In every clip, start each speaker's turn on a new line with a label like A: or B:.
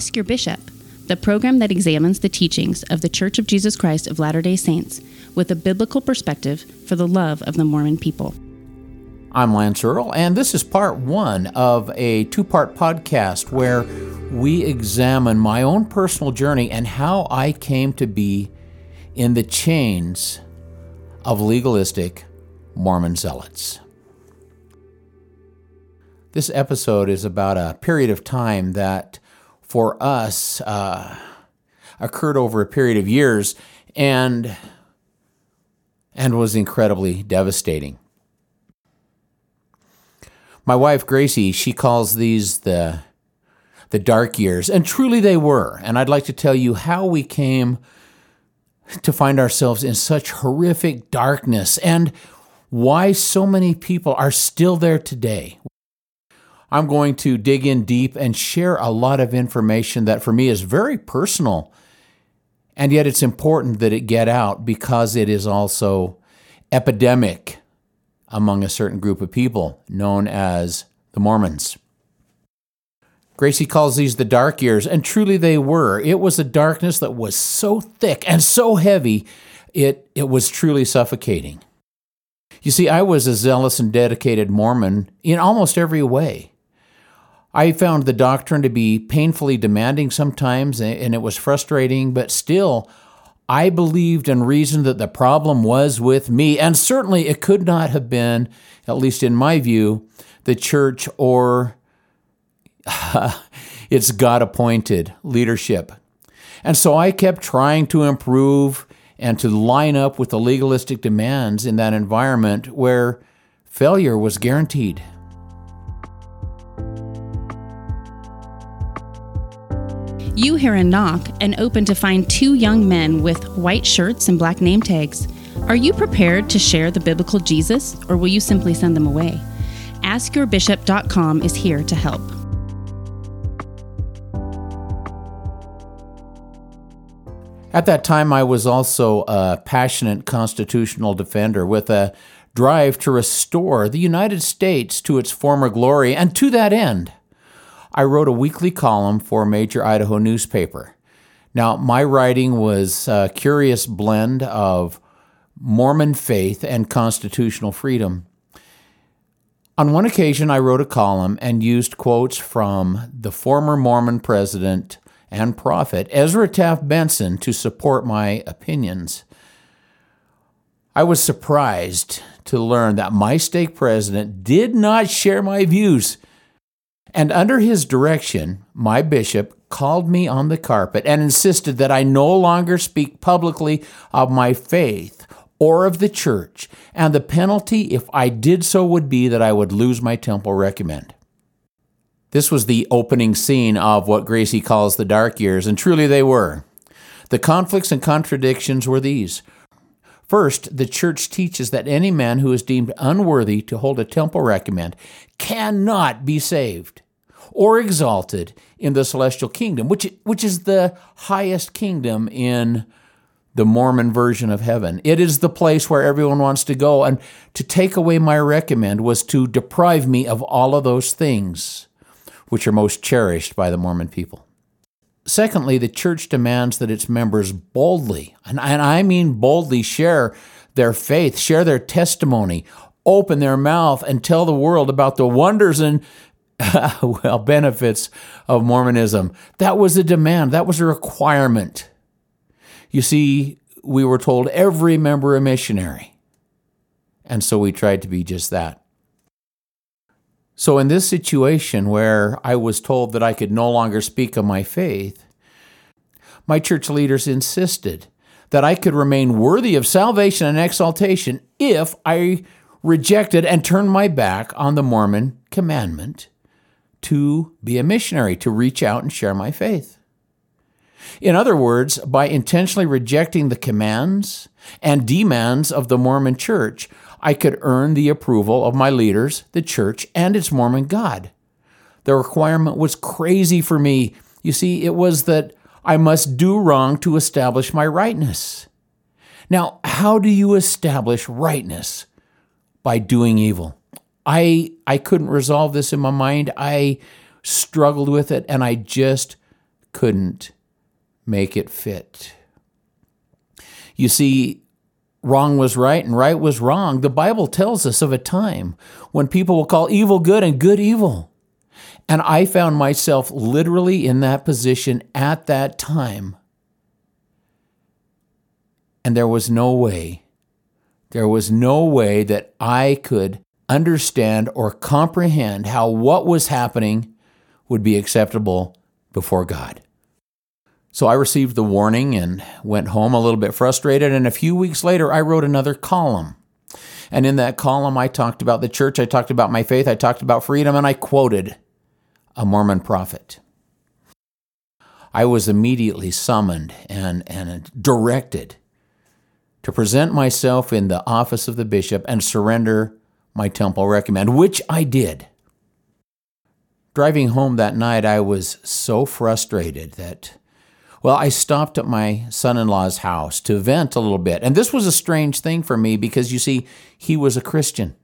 A: Ask Your Bishop, the program that examines the teachings of the Church of Jesus Christ of Latter day Saints with a biblical perspective for the love of the Mormon people.
B: I'm Lance Earle, and this is part one of a two part podcast where we examine my own personal journey and how I came to be in the chains of legalistic Mormon zealots. This episode is about a period of time that for us uh, occurred over a period of years and and was incredibly devastating. My wife Gracie, she calls these the the dark years, and truly they were. And I'd like to tell you how we came to find ourselves in such horrific darkness and why so many people are still there today. I'm going to dig in deep and share a lot of information that for me is very personal. And yet it's important that it get out because it is also epidemic among a certain group of people known as the Mormons. Gracie calls these the dark years, and truly they were. It was a darkness that was so thick and so heavy, it, it was truly suffocating. You see, I was a zealous and dedicated Mormon in almost every way. I found the doctrine to be painfully demanding sometimes, and it was frustrating, but still, I believed and reasoned that the problem was with me, and certainly it could not have been, at least in my view, the church or its God appointed leadership. And so I kept trying to improve and to line up with the legalistic demands in that environment where failure was guaranteed.
A: You hear a knock and open to find two young men with white shirts and black name tags. Are you prepared to share the biblical Jesus, or will you simply send them away? AskYourBishop.com is here to help.
B: At that time, I was also a passionate constitutional defender with a drive to restore the United States to its former glory, and to that end, I wrote a weekly column for a major Idaho newspaper. Now, my writing was a curious blend of Mormon faith and constitutional freedom. On one occasion, I wrote a column and used quotes from the former Mormon president and prophet Ezra Taft Benson to support my opinions. I was surprised to learn that my stake president did not share my views and under his direction, my bishop called me on the carpet and insisted that I no longer speak publicly of my faith or of the church, and the penalty, if I did so, would be that I would lose my temple recommend. This was the opening scene of what Gracie calls the dark years, and truly they were. The conflicts and contradictions were these. First, the church teaches that any man who is deemed unworthy to hold a temple recommend cannot be saved or exalted in the celestial kingdom, which, which is the highest kingdom in the Mormon version of heaven. It is the place where everyone wants to go. And to take away my recommend was to deprive me of all of those things which are most cherished by the Mormon people. Secondly, the church demands that its members boldly, and, I mean boldly, share their faith, share their testimony, open their mouth, and tell the world about the wonders and well benefits of Mormonism. That was a demand. That was a requirement. You see, we were told every member a missionary, and so we tried to be just that. So, in this situation where I was told that I could no longer speak of my faith, my church leaders insisted that I could remain worthy of salvation and exaltation if I rejected and turned my back on the Mormon commandment to be a missionary, to reach out and share my faith. In other words, by intentionally rejecting the commands and demands of the Mormon church, I could earn the approval of my leaders, the church, and its Mormon God. The requirement was crazy for me. You see, it was that I must do wrong to establish my rightness. Now, how do you establish rightness? By doing evil. I I couldn't resolve this in my mind. I struggled with it and I just couldn't make it fit. You see, wrong was right and right was wrong. The Bible tells us of a time when people will call evil good and good evil. And I found myself literally in that position at that time. And there was no way, there was no way that I could understand or comprehend how what was happening would be acceptable before God. So I received the warning and went home a little bit frustrated. And a few weeks later, I wrote another column. And in that column, I talked about the church, I talked about my faith, I talked about freedom, and I quoted a Mormon prophet. I was immediately summoned and, and directed to present myself in the office of the bishop and surrender my temple recommend, which I did. Driving home that night, I was so frustrated that well, I stopped at my son in law's house to vent a little bit. And this was a strange thing for me because you see, he was a Christian.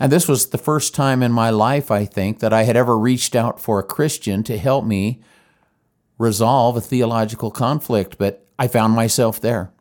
B: And this was the first time in my life, I think, that I had ever reached out for a Christian to help me resolve a theological conflict, but I found myself there.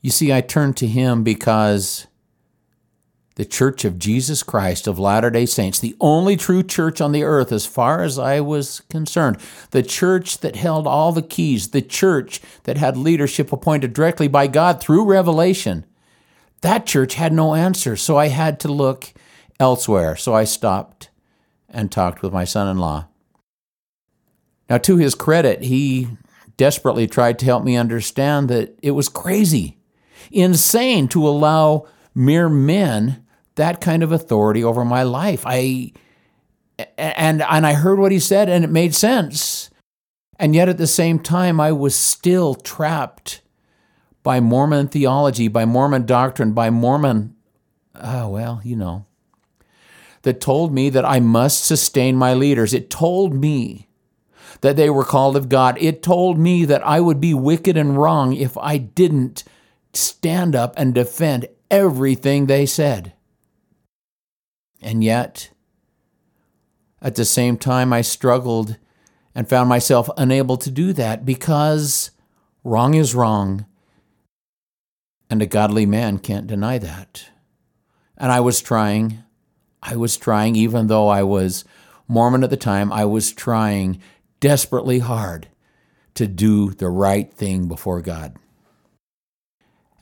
B: You see, I turned to him because the Church of Jesus Christ of Latter day Saints, the only true church on the earth, as far as I was concerned, the church that held all the keys, the church that had leadership appointed directly by God through revelation, that church had no answer. So I had to look elsewhere. So I stopped and talked with my son in law. Now, to his credit, he desperately tried to help me understand that it was crazy, insane to allow mere men that kind of authority over my life. I and and I heard what he said and it made sense. And yet at the same time I was still trapped by Mormon theology, by Mormon doctrine, by Mormon oh well, you know, that told me that I must sustain my leaders. It told me that they were called of God. It told me that I would be wicked and wrong if I didn't stand up and defend everything they said. And yet, at the same time, I struggled and found myself unable to do that because wrong is wrong, and a godly man can't deny that. And I was trying, I was trying, even though I was Mormon at the time, I was trying desperately hard to do the right thing before God.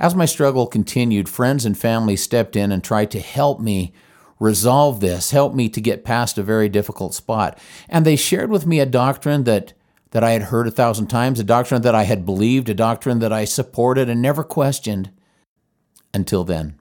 B: As my struggle continued, friends and family stepped in and tried to help me resolve this, help me to get past a very difficult spot. And they shared with me a doctrine that that I had heard a thousand times, a doctrine that I had believed, a doctrine that I supported and never questioned until then.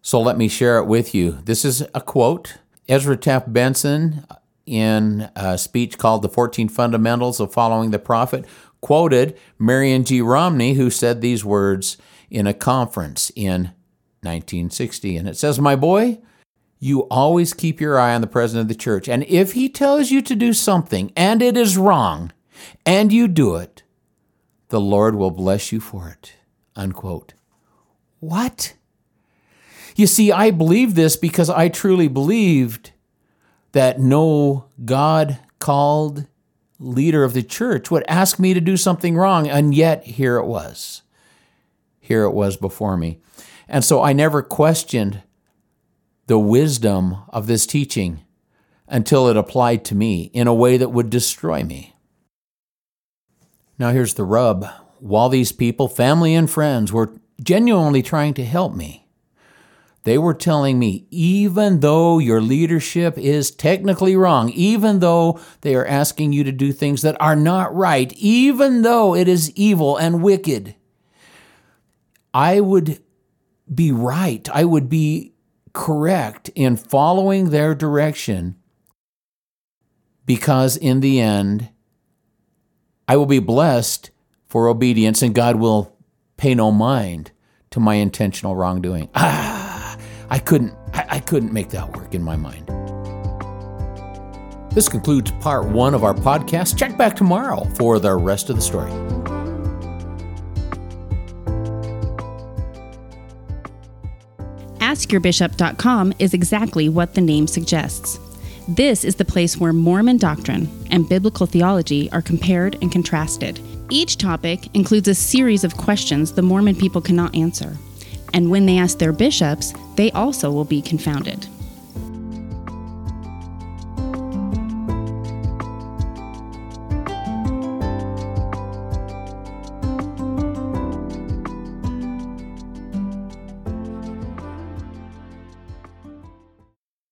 B: So let me share it with you. This is a quote. Ezra Taft Benson, in a speech called The 14 Fundamentals of Following the Prophet, quoted Marion G. Romney, who said these words in a conference in 1960. And it says, My boy, you always keep your eye on the president of the church. And if he tells you to do something and it is wrong, and you do it, the Lord will bless you for it. Unquote. What? You see, I believe this because I truly believed that no God called leader of the church would ask me to do something wrong, and yet here it was. Here it was before me. And so I never questioned the wisdom of this teaching until it applied to me in a way that would destroy me. Now, here's the rub. While these people, family and friends, were genuinely trying to help me, they were telling me, even though your leadership is technically wrong, even though they are asking you to do things that are not right, even though it is evil and wicked, I would be right. I would be correct in following their direction because in the end, I will be blessed for obedience and God will pay no mind to my intentional wrongdoing. Ah, I couldn't, I, I couldn't make that work in my mind. This concludes part one of our podcast. Check back tomorrow for the rest of the story.
A: AskYourBishop.com is exactly what the name suggests. This is the place where Mormon doctrine and biblical theology are compared and contrasted. Each topic includes a series of questions the Mormon people cannot answer. And when they ask their bishops, they also will be confounded.